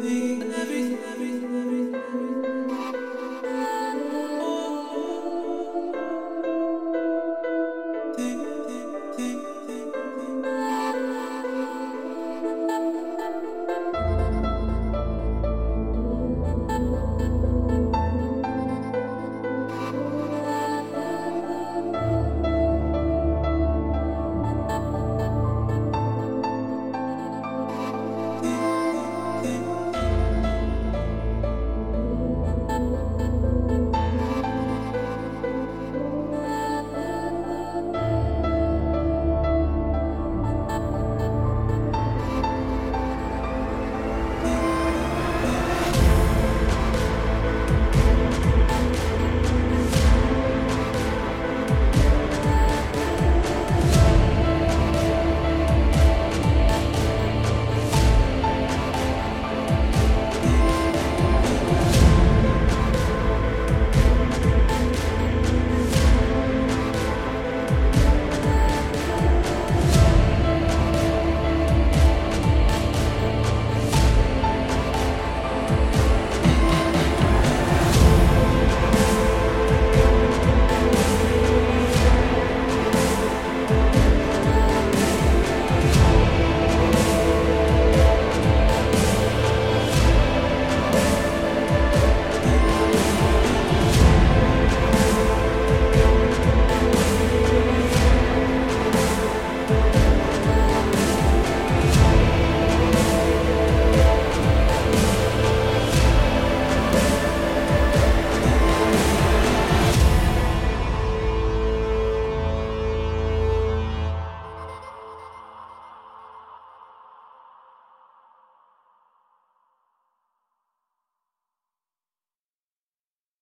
The